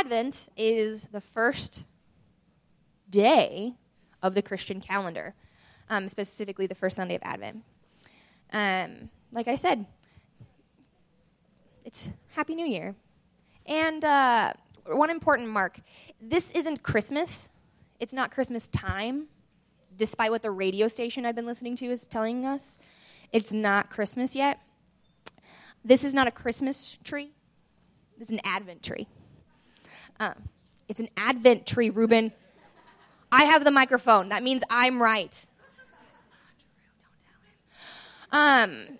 Advent is the first day of the Christian calendar, um, specifically the first Sunday of Advent. Um, like I said, it's Happy New Year. And uh, one important mark this isn't Christmas, it's not Christmas time, despite what the radio station I've been listening to is telling us. It's not Christmas yet. This is not a Christmas tree, it's an Advent tree. Um, it's an Advent tree, Ruben. I have the microphone. That means I'm right. Um,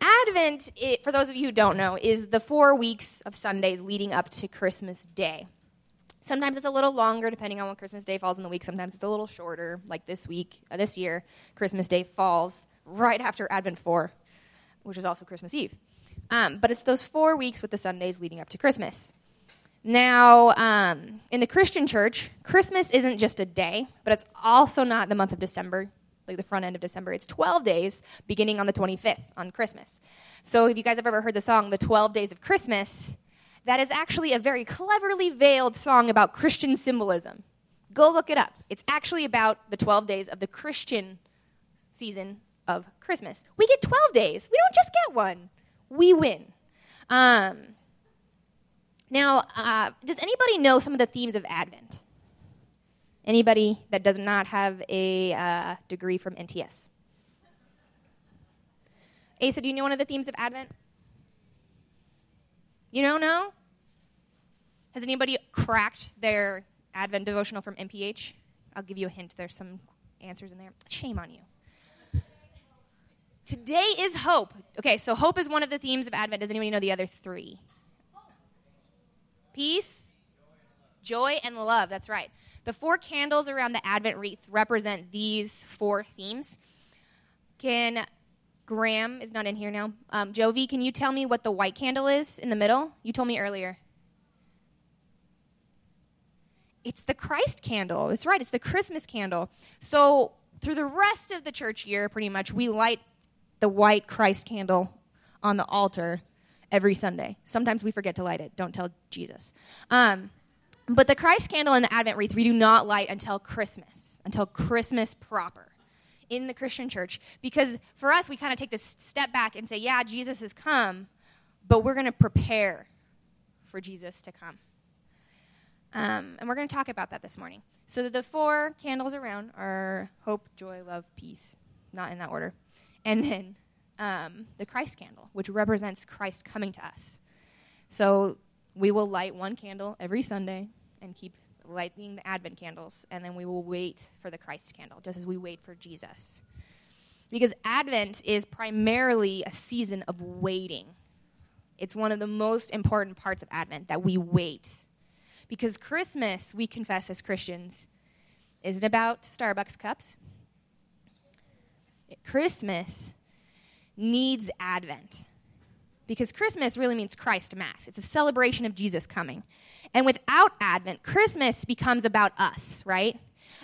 Advent, it, for those of you who don't know, is the four weeks of Sundays leading up to Christmas Day. Sometimes it's a little longer, depending on when Christmas Day falls in the week. Sometimes it's a little shorter, like this week, uh, this year, Christmas Day falls right after Advent 4, which is also Christmas Eve. Um, but it's those four weeks with the Sundays leading up to Christmas. Now, um, in the Christian church, Christmas isn't just a day, but it's also not the month of December, like the front end of December. It's 12 days beginning on the 25th on Christmas. So, if you guys have ever heard the song, The 12 Days of Christmas, that is actually a very cleverly veiled song about Christian symbolism. Go look it up. It's actually about the 12 days of the Christian season of Christmas. We get 12 days, we don't just get one, we win. Um, now, uh, does anybody know some of the themes of Advent? Anybody that does not have a uh, degree from NTS? Asa, do you know one of the themes of Advent? You don't know? Has anybody cracked their Advent devotional from MPH? I'll give you a hint. There's some answers in there. Shame on you. Today is hope. Okay, so hope is one of the themes of Advent. Does anybody know the other three? Peace, joy, and love. That's right. The four candles around the Advent wreath represent these four themes. Can Graham is not in here now. Um, Jovi, can you tell me what the white candle is in the middle? You told me earlier. It's the Christ candle. That's right. It's the Christmas candle. So through the rest of the church year, pretty much, we light the white Christ candle on the altar every Sunday. Sometimes we forget to light it. Don't tell Jesus. Um, but the Christ candle and the Advent wreath, we do not light until Christmas, until Christmas proper in the Christian church. Because for us, we kind of take this step back and say, yeah, Jesus has come, but we're going to prepare for Jesus to come. Um, and we're going to talk about that this morning. So the four candles around are hope, joy, love, peace. Not in that order. And then um, the Christ candle, which represents Christ coming to us. So we will light one candle every Sunday and keep lighting the Advent candles, and then we will wait for the Christ candle, just as we wait for Jesus. Because Advent is primarily a season of waiting. It's one of the most important parts of Advent that we wait. Because Christmas, we confess as Christians, isn't about Starbucks cups. Christmas needs Advent. Because Christmas really means Christ Mass. It's a celebration of Jesus coming. And without Advent, Christmas becomes about us, right?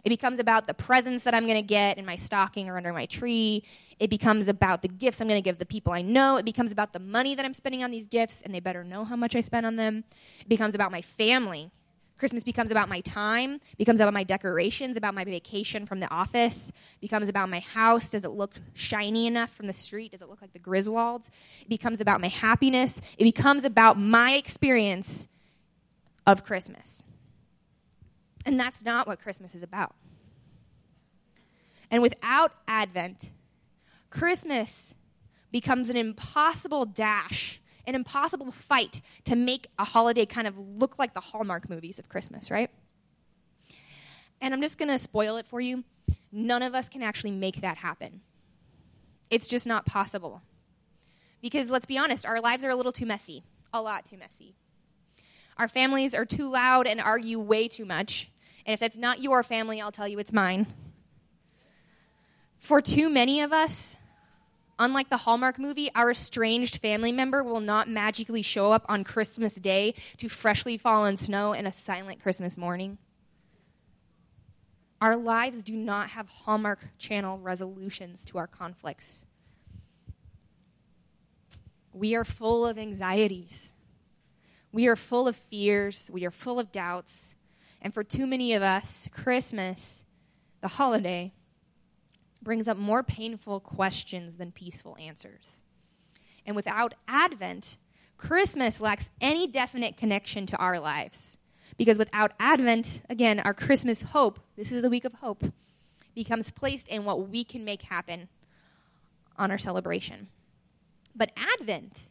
It becomes about the presents that I'm going to get in my stocking or under my tree. It becomes about the gifts I'm going to give the people I know. It becomes about the money that I'm spending on these gifts, and they better know how much I spend on them. It becomes about my family Christmas becomes about my time, becomes about my decorations, about my vacation from the office, becomes about my house. Does it look shiny enough from the street? Does it look like the Griswolds? It becomes about my happiness. It becomes about my experience of Christmas. And that's not what Christmas is about. And without Advent, Christmas becomes an impossible dash an impossible fight to make a holiday kind of look like the Hallmark movies of Christmas, right? And I'm just going to spoil it for you. None of us can actually make that happen. It's just not possible. Because let's be honest, our lives are a little too messy, a lot too messy. Our families are too loud and argue way too much. And if that's not your family, I'll tell you it's mine. For too many of us, Unlike the Hallmark movie, our estranged family member will not magically show up on Christmas Day to freshly fallen snow and a silent Christmas morning. Our lives do not have Hallmark Channel resolutions to our conflicts. We are full of anxieties. We are full of fears, we are full of doubts, and for too many of us, Christmas, the holiday, brings up more painful questions than peaceful answers. And without Advent, Christmas lacks any definite connection to our lives. Because without Advent, again, our Christmas hope, this is the week of hope, becomes placed in what we can make happen on our celebration. But Advent,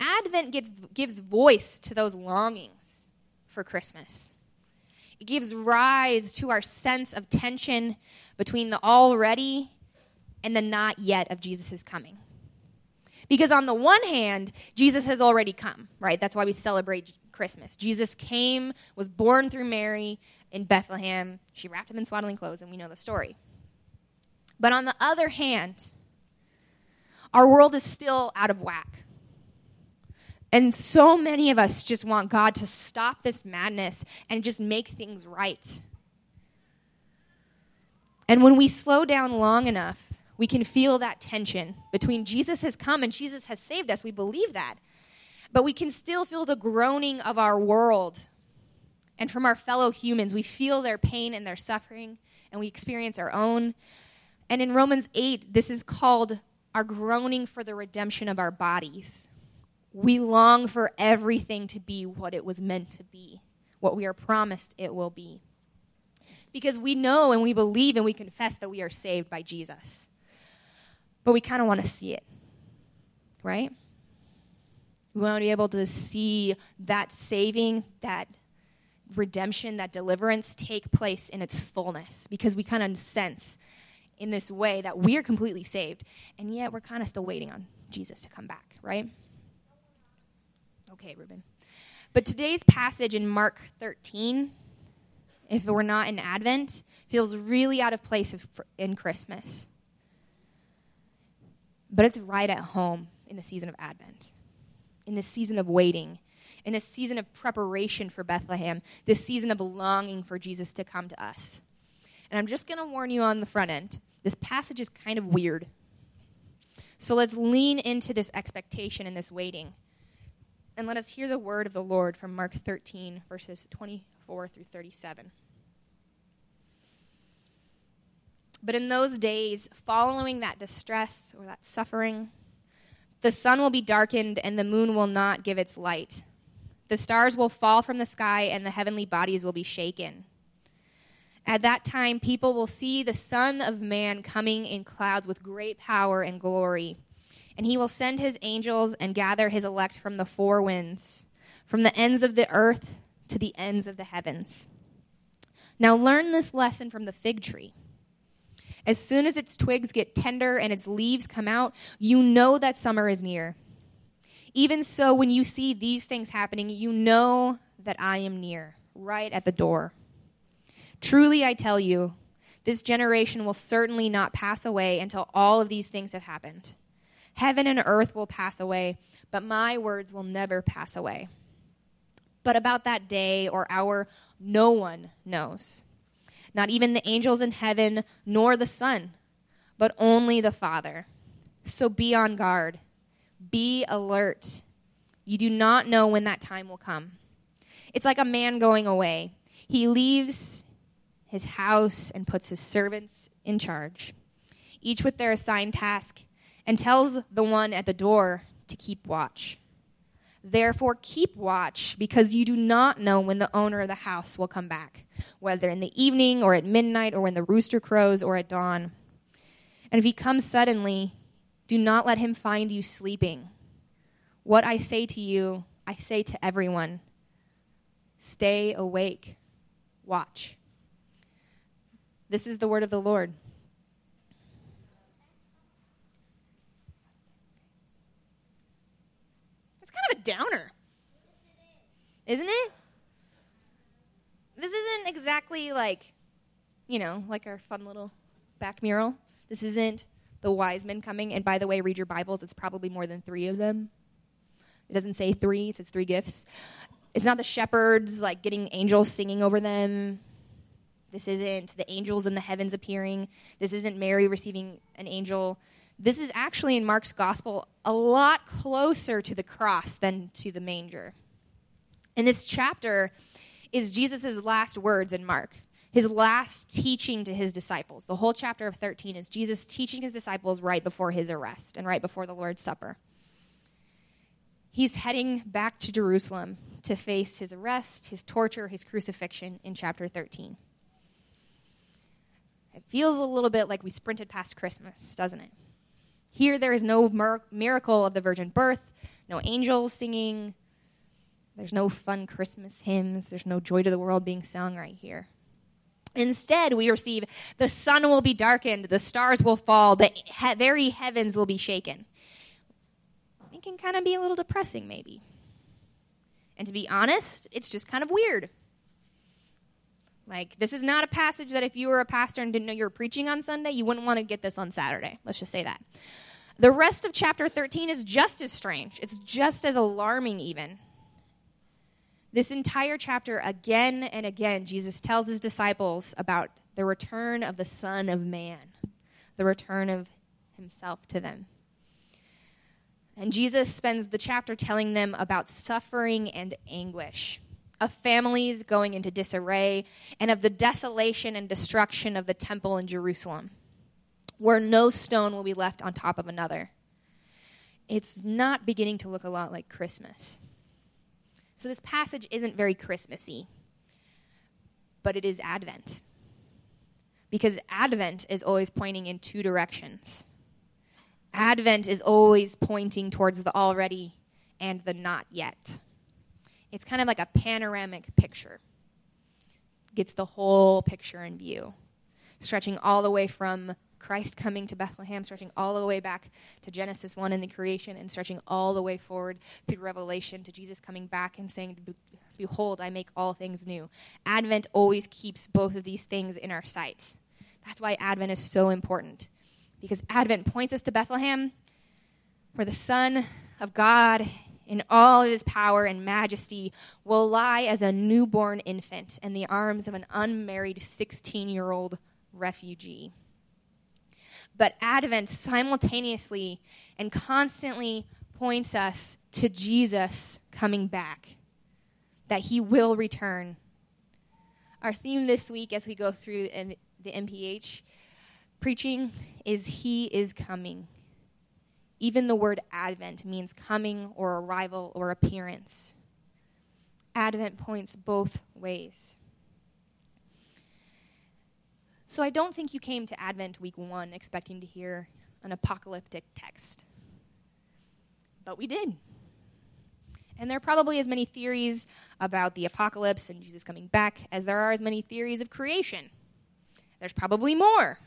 Advent gives, gives voice to those longings for Christmas. It gives rise to our sense of tension between the already and the not yet of Jesus' coming. Because on the one hand, Jesus has already come, right? That's why we celebrate Christmas. Jesus came, was born through Mary in Bethlehem. She wrapped him in swaddling clothes, and we know the story. But on the other hand, our world is still out of whack. And so many of us just want God to stop this madness and just make things right. And when we slow down long enough, we can feel that tension between Jesus has come and Jesus has saved us. We believe that. But we can still feel the groaning of our world and from our fellow humans. We feel their pain and their suffering, and we experience our own. And in Romans 8, this is called our groaning for the redemption of our bodies. We long for everything to be what it was meant to be, what we are promised it will be. Because we know and we believe and we confess that we are saved by Jesus. But we kind of want to see it, right? We want to be able to see that saving, that redemption, that deliverance take place in its fullness because we kind of sense in this way that we're completely saved, and yet we're kind of still waiting on Jesus to come back, right? Okay, Ruben. But today's passage in Mark 13, if we're not in Advent, feels really out of place in Christmas. But it's right at home in the season of Advent, in this season of waiting, in this season of preparation for Bethlehem, this season of longing for Jesus to come to us. And I'm just going to warn you on the front end this passage is kind of weird. So let's lean into this expectation and this waiting. And let us hear the word of the Lord from Mark 13, verses 24 through 37. But in those days, following that distress or that suffering, the sun will be darkened and the moon will not give its light. The stars will fall from the sky and the heavenly bodies will be shaken. At that time, people will see the Son of Man coming in clouds with great power and glory. And he will send his angels and gather his elect from the four winds, from the ends of the earth to the ends of the heavens. Now, learn this lesson from the fig tree. As soon as its twigs get tender and its leaves come out, you know that summer is near. Even so, when you see these things happening, you know that I am near, right at the door. Truly, I tell you, this generation will certainly not pass away until all of these things have happened. Heaven and earth will pass away, but my words will never pass away. But about that day or hour, no one knows. Not even the angels in heaven, nor the Son, but only the Father. So be on guard. Be alert. You do not know when that time will come. It's like a man going away. He leaves his house, and puts his servants in charge, each with their assigned task, and tells the one at the door to keep watch. Therefore, keep watch, because you do not know when the owner of the house will come back, whether in the evening or at midnight or when the rooster crows or at dawn. And if he comes suddenly, do not let him find you sleeping. What I say to you, I say to everyone stay awake, watch. This is the word of the Lord. It's kind of a downer, isn't it? This isn't exactly like, you know, like our fun little back mural. This isn't the wise men coming. And by the way, read your Bibles. It's probably more than three of them. It doesn't say three, it says three gifts. It's not the shepherds like getting angels singing over them. This isn't the angels in the heavens appearing. This isn't Mary receiving an angel. This is actually in Mark's gospel a lot closer to the cross than to the manger. And this chapter is Jesus' last words in Mark, his last teaching to his disciples. The whole chapter of 13 is Jesus teaching his disciples right before his arrest and right before the Lord's Supper. He's heading back to Jerusalem to face his arrest, his torture, his crucifixion in chapter 13. It feels a little bit like we sprinted past Christmas, doesn't it? Here, there is no mir- miracle of the virgin birth, no angels singing, there's no fun Christmas hymns, there's no joy to the world being sung right here. Instead, we receive the sun will be darkened, the stars will fall, the he- very heavens will be shaken. It can kind of be a little depressing, maybe. And to be honest, it's just kind of weird. Like, this is not a passage that if you were a pastor and didn't know you were preaching on Sunday, you wouldn't want to get this on Saturday. Let's just say that. The rest of chapter 13 is just as strange. It's just as alarming, even. This entire chapter, again and again, Jesus tells his disciples about the return of the Son of Man, the return of himself to them. And Jesus spends the chapter telling them about suffering and anguish of families going into disarray, and of the desolation and destruction of the temple in Jerusalem, where no stone will be left on top of another. It's not beginning to look a lot like Christmas. So, this passage isn't very Christmassy, but it is Advent. Because Advent is always pointing in two directions. Advent is always pointing towards the already and the not yet. It's kind of like a panoramic picture. Gets the whole picture in view, stretching all the way from Christ coming to Bethlehem, stretching all the way back to Genesis 1 in the creation, and stretching all the way forward through Revelation to Jesus coming back and saying, Behold, I make all things new. Advent always keeps both of these things in our sight. That's why Advent is so important, because Advent points us to Bethlehem, where the Son of God in all his power and majesty, will lie as a newborn infant in the arms of an unmarried 16 year old refugee. But Advent simultaneously and constantly points us to Jesus coming back, that he will return. Our theme this week, as we go through the MPH preaching, is He is coming. Even the word Advent means coming or arrival or appearance. Advent points both ways. So I don't think you came to Advent week one expecting to hear an apocalyptic text. But we did. And there are probably as many theories about the apocalypse and Jesus coming back as there are as many theories of creation. There's probably more.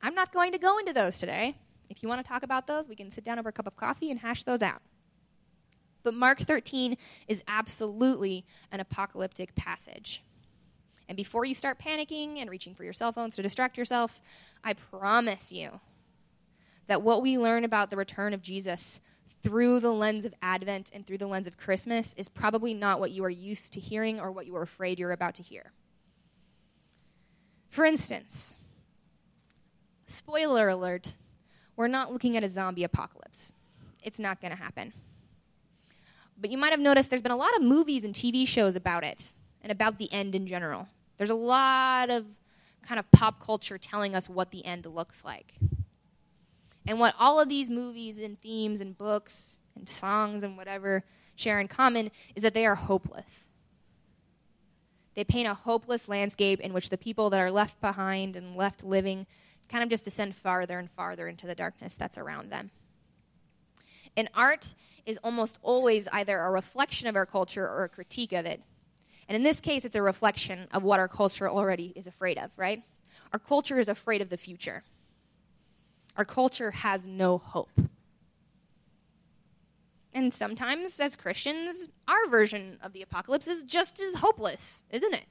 I'm not going to go into those today. If you want to talk about those, we can sit down over a cup of coffee and hash those out. But Mark 13 is absolutely an apocalyptic passage. And before you start panicking and reaching for your cell phones to distract yourself, I promise you that what we learn about the return of Jesus through the lens of Advent and through the lens of Christmas is probably not what you are used to hearing or what you are afraid you're about to hear. For instance, spoiler alert, we're not looking at a zombie apocalypse. It's not going to happen. But you might have noticed there's been a lot of movies and TV shows about it and about the end in general. There's a lot of kind of pop culture telling us what the end looks like. And what all of these movies and themes and books and songs and whatever share in common is that they are hopeless. They paint a hopeless landscape in which the people that are left behind and left living kind of just descend farther and farther into the darkness that's around them. And art is almost always either a reflection of our culture or a critique of it. And in this case, it's a reflection of what our culture already is afraid of, right? Our culture is afraid of the future. Our culture has no hope. And sometimes, as Christians, our version of the apocalypse is just as hopeless, isn't it?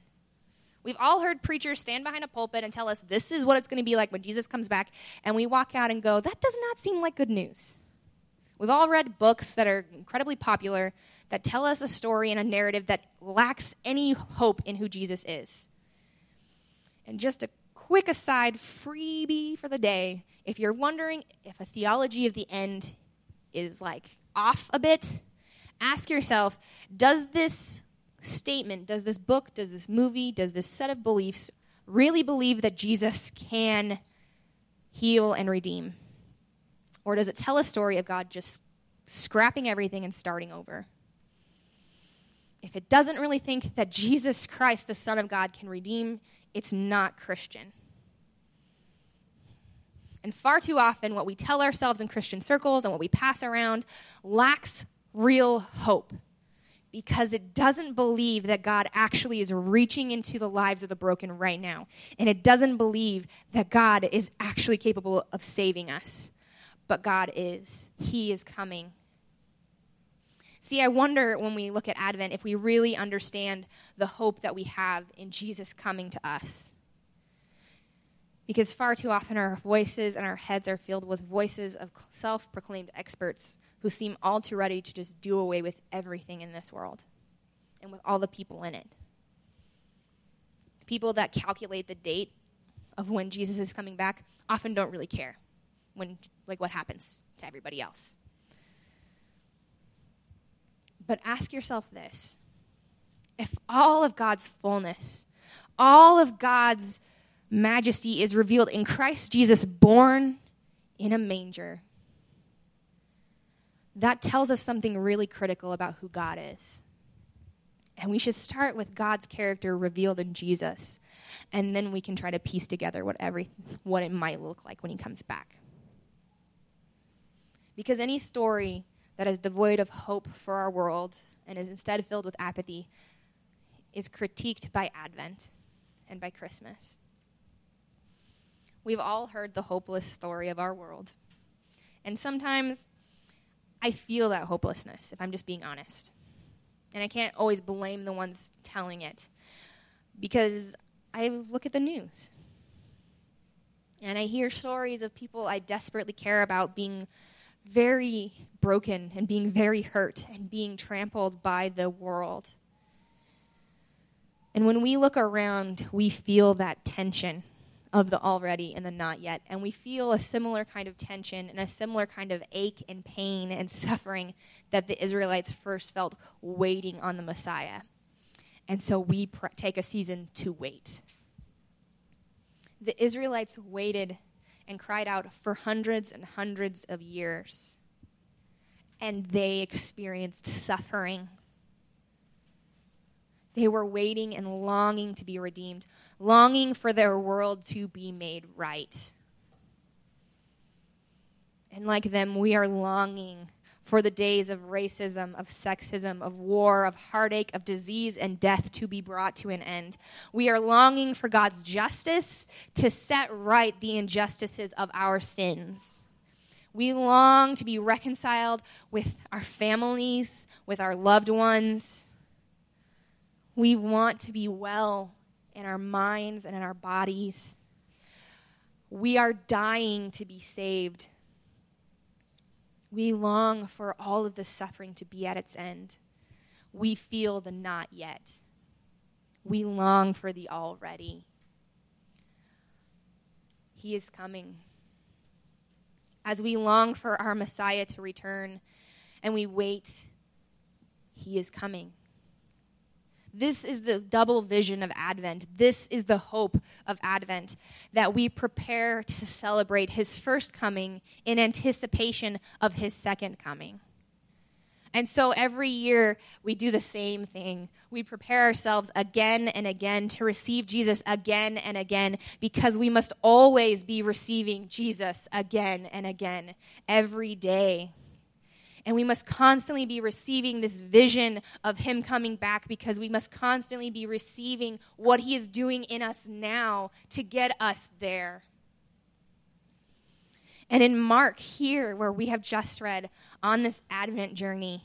We've all heard preachers stand behind a pulpit and tell us this is what it's going to be like when Jesus comes back, and we walk out and go, that does not seem like good news. We've all read books that are incredibly popular that tell us a story and a narrative that lacks any hope in who Jesus is. And just a quick aside, freebie for the day if you're wondering if a theology of the end is like off a bit, ask yourself does this statement, does this book, does this movie, does this set of beliefs really believe that Jesus can heal and redeem? Or does it tell a story of God just scrapping everything and starting over? If it doesn't really think that Jesus Christ, the Son of God, can redeem, it's not Christian. And far too often, what we tell ourselves in Christian circles and what we pass around lacks real hope because it doesn't believe that God actually is reaching into the lives of the broken right now. And it doesn't believe that God is actually capable of saving us. But God is. He is coming. See, I wonder when we look at Advent if we really understand the hope that we have in Jesus coming to us. Because far too often our voices and our heads are filled with voices of self proclaimed experts who seem all too ready to just do away with everything in this world and with all the people in it. People that calculate the date of when Jesus is coming back often don't really care when like what happens to everybody else. But ask yourself this. If all of God's fullness, all of God's majesty is revealed in Christ Jesus born in a manger, that tells us something really critical about who God is. And we should start with God's character revealed in Jesus. And then we can try to piece together what, every, what it might look like when he comes back. Because any story that is devoid of hope for our world and is instead filled with apathy is critiqued by Advent and by Christmas. We've all heard the hopeless story of our world. And sometimes I feel that hopelessness, if I'm just being honest. And I can't always blame the ones telling it because I look at the news and I hear stories of people I desperately care about being very broken and being very hurt and being trampled by the world. And when we look around, we feel that tension of the already and the not yet. And we feel a similar kind of tension and a similar kind of ache and pain and suffering that the Israelites first felt waiting on the Messiah. And so we pr- take a season to wait. The Israelites waited and cried out for hundreds and hundreds of years. And they experienced suffering they were waiting and longing to be redeemed, longing for their world to be made right. And like them, we are longing for the days of racism, of sexism, of war, of heartache, of disease, and death to be brought to an end. We are longing for God's justice to set right the injustices of our sins. We long to be reconciled with our families, with our loved ones we want to be well in our minds and in our bodies. We are dying to be saved. We long for all of the suffering to be at its end. We feel the not yet. We long for the already. He is coming. As we long for our Messiah to return and we wait, He is coming. This is the double vision of Advent. This is the hope of Advent that we prepare to celebrate his first coming in anticipation of his second coming. And so every year we do the same thing. We prepare ourselves again and again to receive Jesus again and again because we must always be receiving Jesus again and again every day. And we must constantly be receiving this vision of Him coming back because we must constantly be receiving what He is doing in us now to get us there. And in Mark, here, where we have just read on this Advent journey,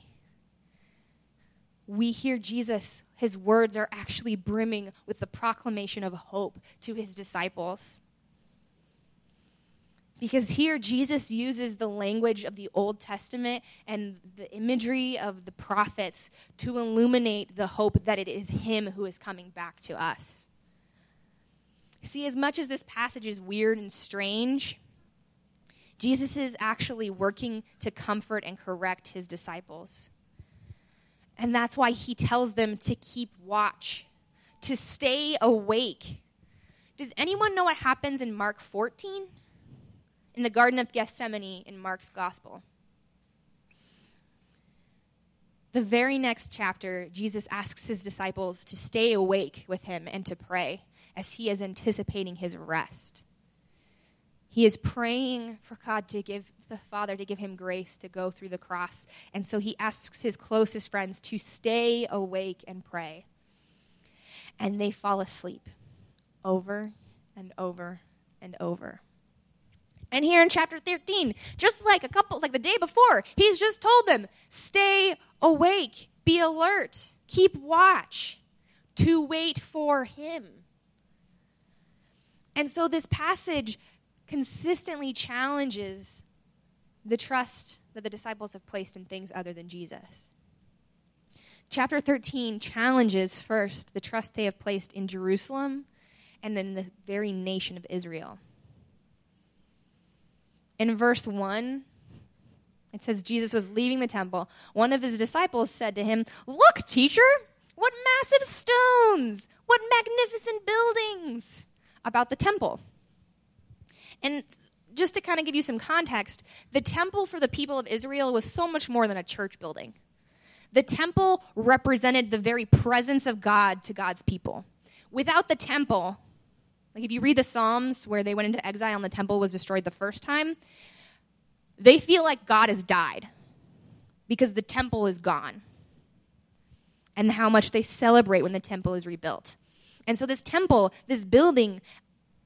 we hear Jesus, his words are actually brimming with the proclamation of hope to his disciples. Because here Jesus uses the language of the Old Testament and the imagery of the prophets to illuminate the hope that it is Him who is coming back to us. See, as much as this passage is weird and strange, Jesus is actually working to comfort and correct his disciples. And that's why he tells them to keep watch, to stay awake. Does anyone know what happens in Mark 14? In the Garden of Gethsemane in Mark's Gospel. The very next chapter, Jesus asks his disciples to stay awake with him and to pray as he is anticipating his rest. He is praying for God to give the Father to give him grace to go through the cross. And so he asks his closest friends to stay awake and pray. And they fall asleep over and over and over. And here in chapter 13, just like a couple, like the day before, he's just told them stay awake, be alert, keep watch, to wait for him. And so this passage consistently challenges the trust that the disciples have placed in things other than Jesus. Chapter 13 challenges first the trust they have placed in Jerusalem and then the very nation of Israel. In verse 1, it says Jesus was leaving the temple. One of his disciples said to him, Look, teacher, what massive stones, what magnificent buildings about the temple. And just to kind of give you some context, the temple for the people of Israel was so much more than a church building. The temple represented the very presence of God to God's people. Without the temple, like if you read the Psalms where they went into exile and the temple was destroyed the first time, they feel like God has died because the temple is gone. And how much they celebrate when the temple is rebuilt. And so, this temple, this building,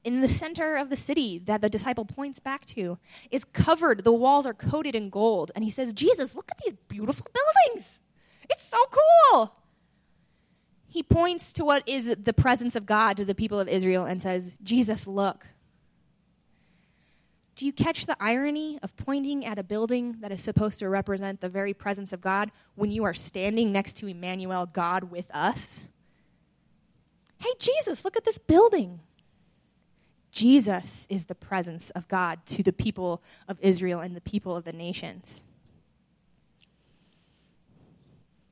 in the center of the city that the disciple points back to is covered. The walls are coated in gold. And he says, Jesus, look at these beautiful buildings. It's so cool. He points to what is the presence of God to the people of Israel and says, Jesus, look. Do you catch the irony of pointing at a building that is supposed to represent the very presence of God when you are standing next to Emmanuel, God with us? Hey, Jesus, look at this building. Jesus is the presence of God to the people of Israel and the people of the nations.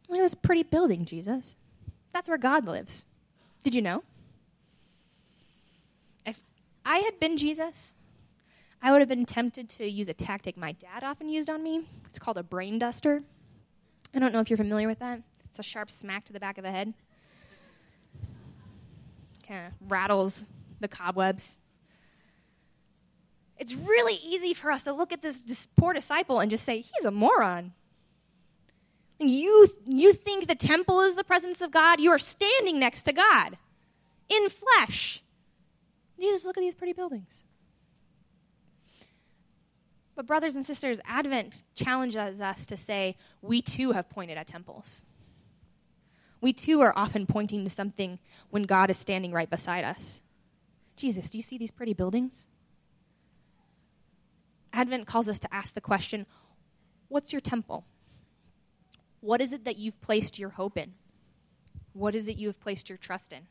Look at this pretty building, Jesus. That's where God lives. Did you know? If I had been Jesus, I would have been tempted to use a tactic my dad often used on me. It's called a brain duster. I don't know if you're familiar with that. It's a sharp smack to the back of the head. Kind of rattles the cobwebs it's really easy for us to look at this poor disciple and just say, he's a moron. You, you think the temple is the presence of God? You are standing next to God in flesh. Jesus, look at these pretty buildings. But, brothers and sisters, Advent challenges us to say we too have pointed at temples. We too are often pointing to something when God is standing right beside us. Jesus, do you see these pretty buildings? Advent calls us to ask the question what's your temple? What is it that you've placed your hope in? What is it you have placed your trust in?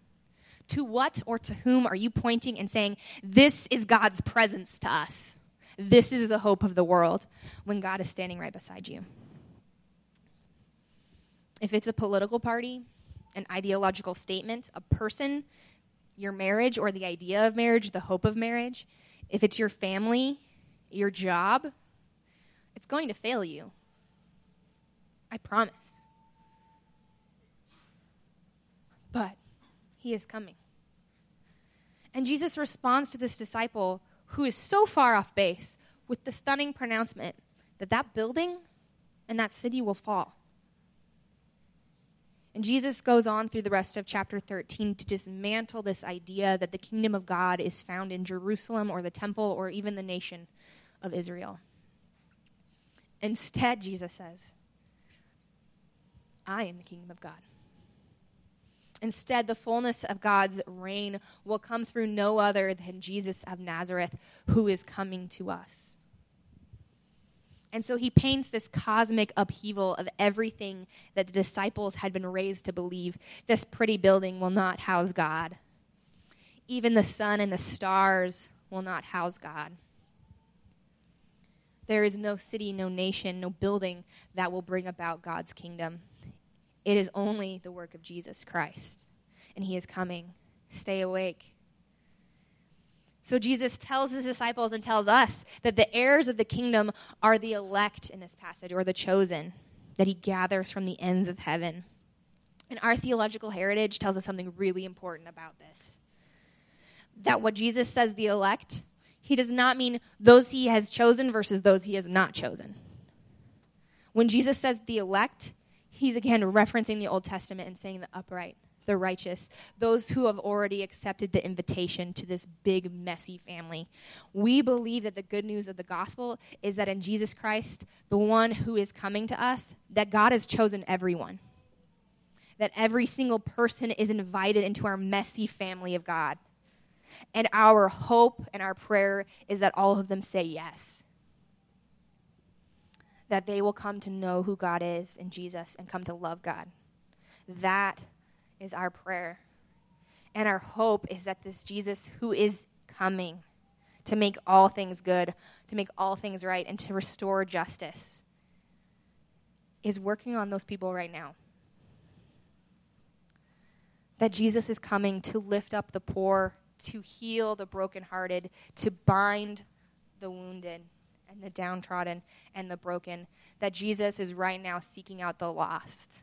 To what or to whom are you pointing and saying, This is God's presence to us? This is the hope of the world when God is standing right beside you. If it's a political party, an ideological statement, a person, your marriage or the idea of marriage, the hope of marriage, if it's your family, your job, it's going to fail you. I promise. But he is coming. And Jesus responds to this disciple who is so far off base with the stunning pronouncement that that building and that city will fall. And Jesus goes on through the rest of chapter 13 to dismantle this idea that the kingdom of God is found in Jerusalem or the temple or even the nation of Israel. Instead, Jesus says, I am the kingdom of God. Instead, the fullness of God's reign will come through no other than Jesus of Nazareth, who is coming to us. And so he paints this cosmic upheaval of everything that the disciples had been raised to believe. This pretty building will not house God. Even the sun and the stars will not house God. There is no city, no nation, no building that will bring about God's kingdom. It is only the work of Jesus Christ, and he is coming. Stay awake. So Jesus tells his disciples and tells us that the heirs of the kingdom are the elect in this passage, or the chosen, that he gathers from the ends of heaven. And our theological heritage tells us something really important about this. That what Jesus says, the elect, he does not mean those he has chosen versus those he has not chosen. When Jesus says the elect, he's again referencing the Old Testament and saying the upright the righteous, those who have already accepted the invitation to this big, messy family. We believe that the good news of the gospel is that in Jesus Christ, the one who is coming to us, that God has chosen everyone. That every single person is invited into our messy family of God. And our hope and our prayer is that all of them say yes. That they will come to know who God is in Jesus and come to love God. That is our prayer. And our hope is that this Jesus who is coming to make all things good, to make all things right, and to restore justice is working on those people right now. That Jesus is coming to lift up the poor, to heal the brokenhearted, to bind the wounded and the downtrodden and the broken. That Jesus is right now seeking out the lost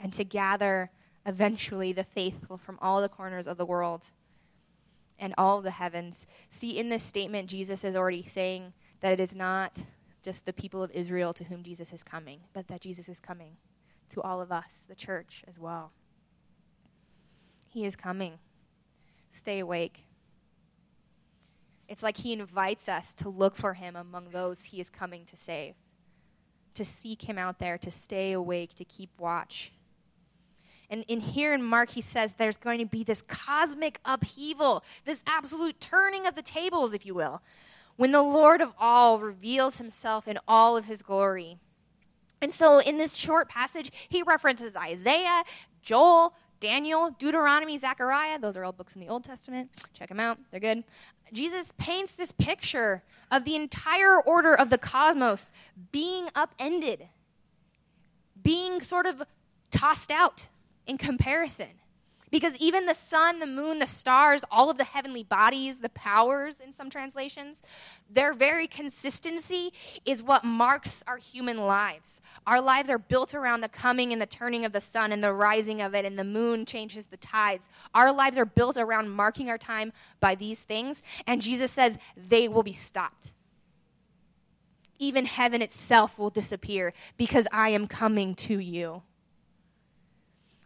and to gather eventually the faithful from all the corners of the world and all the heavens. See, in this statement, Jesus is already saying that it is not just the people of Israel to whom Jesus is coming, but that Jesus is coming to all of us, the church, as well. He is coming. Stay awake. It's like he invites us to look for him among those he is coming to save, to seek him out there, to stay awake, to keep watch. And in here in Mark, he says there's going to be this cosmic upheaval, this absolute turning of the tables, if you will, when the Lord of all reveals himself in all of his glory. And so in this short passage, he references Isaiah, Joel, Daniel, Deuteronomy, Zechariah. Those are all books in the Old Testament. Check them out, they're good. Jesus paints this picture of the entire order of the cosmos being upended, being sort of tossed out in comparison. Because even the sun, the moon, the stars, all of the heavenly bodies, the powers in some translations, their very consistency is what marks our human lives. Our lives are built around the coming and the turning of the sun and the rising of it, and the moon changes the tides. Our lives are built around marking our time by these things, and Jesus says they will be stopped. Even heaven itself will disappear because I am coming to you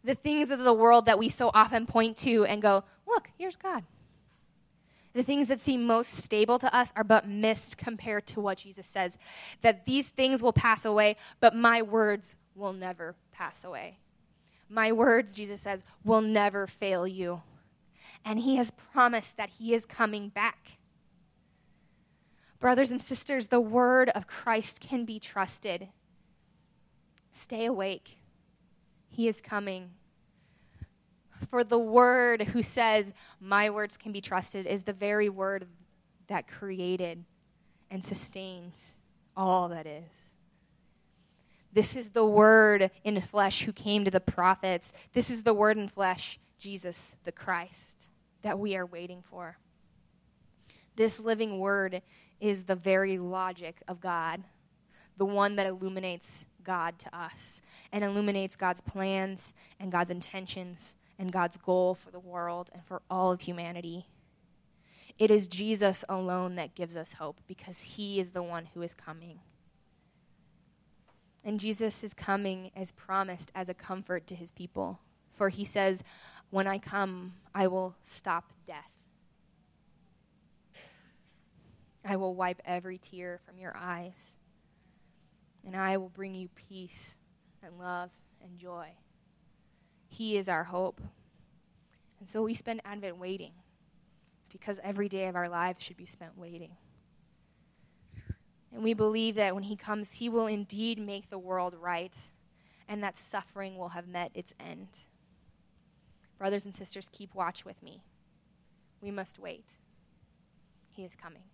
the things of the world that we so often point to and go, look, here's God. The things that seem most stable to us are but mist compared to what Jesus says that these things will pass away, but my words will never pass away. My words, Jesus says, will never fail you. And he has promised that he is coming back. Brothers and sisters, the word of Christ can be trusted. Stay awake. He is coming. For the word who says, My words can be trusted, is the very word that created and sustains all that is. This is the word in flesh who came to the prophets. This is the word in flesh, Jesus the Christ, that we are waiting for. This living word is the very logic of God, the one that illuminates God to us and illuminates God's plans and God's intentions and God's goal for the world and for all of humanity. It is Jesus alone that gives us hope because he is the one who is coming. And Jesus is coming as promised as a comfort to his people. For he says, When I come, I will stop death. I will wipe every tear from your eyes and I will bring you peace and love and joy. He is our hope. And so we spend Advent waiting because every day of our lives should be spent waiting. And we believe that when He comes, He will indeed make the world right and that suffering will have met its end. Brothers and sisters, keep watch with me. We must wait. He is coming.